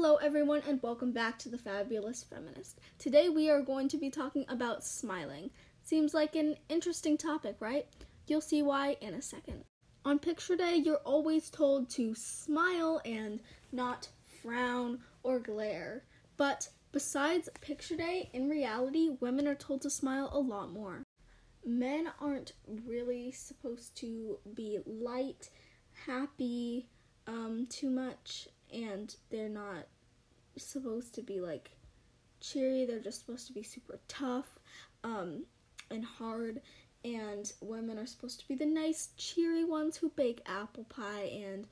Hello, everyone, and welcome back to the Fabulous Feminist. Today we are going to be talking about smiling. Seems like an interesting topic, right? You'll see why in a second. On picture day, you're always told to smile and not frown or glare. But besides picture day, in reality, women are told to smile a lot more. Men aren't really supposed to be light, happy, um, too much, and they're not supposed to be like cheery. They're just supposed to be super tough um, and hard. And women are supposed to be the nice, cheery ones who bake apple pie and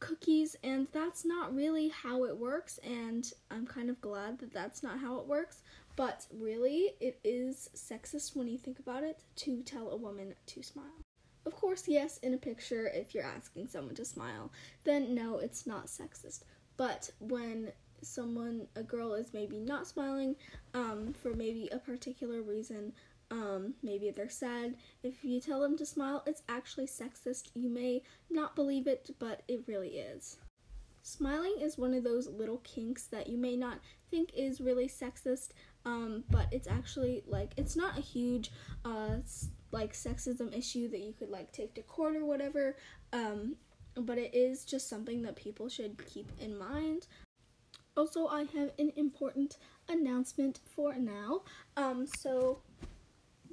cookies. And that's not really how it works. And I'm kind of glad that that's not how it works. But really, it is sexist when you think about it to tell a woman to smile. Of course, yes, in a picture, if you're asking someone to smile, then no, it's not sexist. But when someone, a girl, is maybe not smiling um, for maybe a particular reason, um, maybe they're sad, if you tell them to smile, it's actually sexist. You may not believe it, but it really is. Smiling is one of those little kinks that you may not think is really sexist, um, but it's actually like it's not a huge uh, like sexism issue that you could like take to court or whatever. Um, but it is just something that people should keep in mind. Also, I have an important announcement for now. Um, so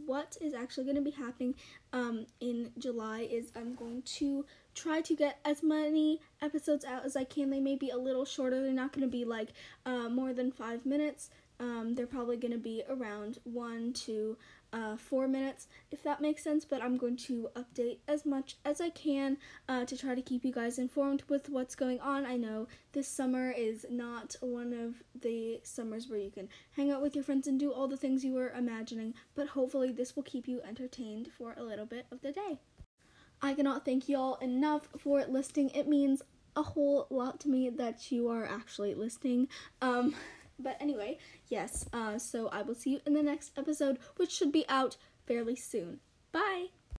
what is actually going to be happening um, in July is I'm going to try to get as many episodes out as I can. They may be a little shorter. They're not going to be like uh, more than five minutes. Um, they're probably going to be around one to uh, four minutes, if that makes sense. But I'm going to update as much as I can uh, to try to keep you guys informed with what's going on. I know this summer is not one of the summers where you can hang out with your friends and do all the things you were imagining, but hopefully, this will keep you entertained for a little bit of the day. I cannot thank you all enough for listening. It means a whole lot to me that you are actually listening. Um, but anyway, yes, uh, so I will see you in the next episode, which should be out fairly soon. Bye!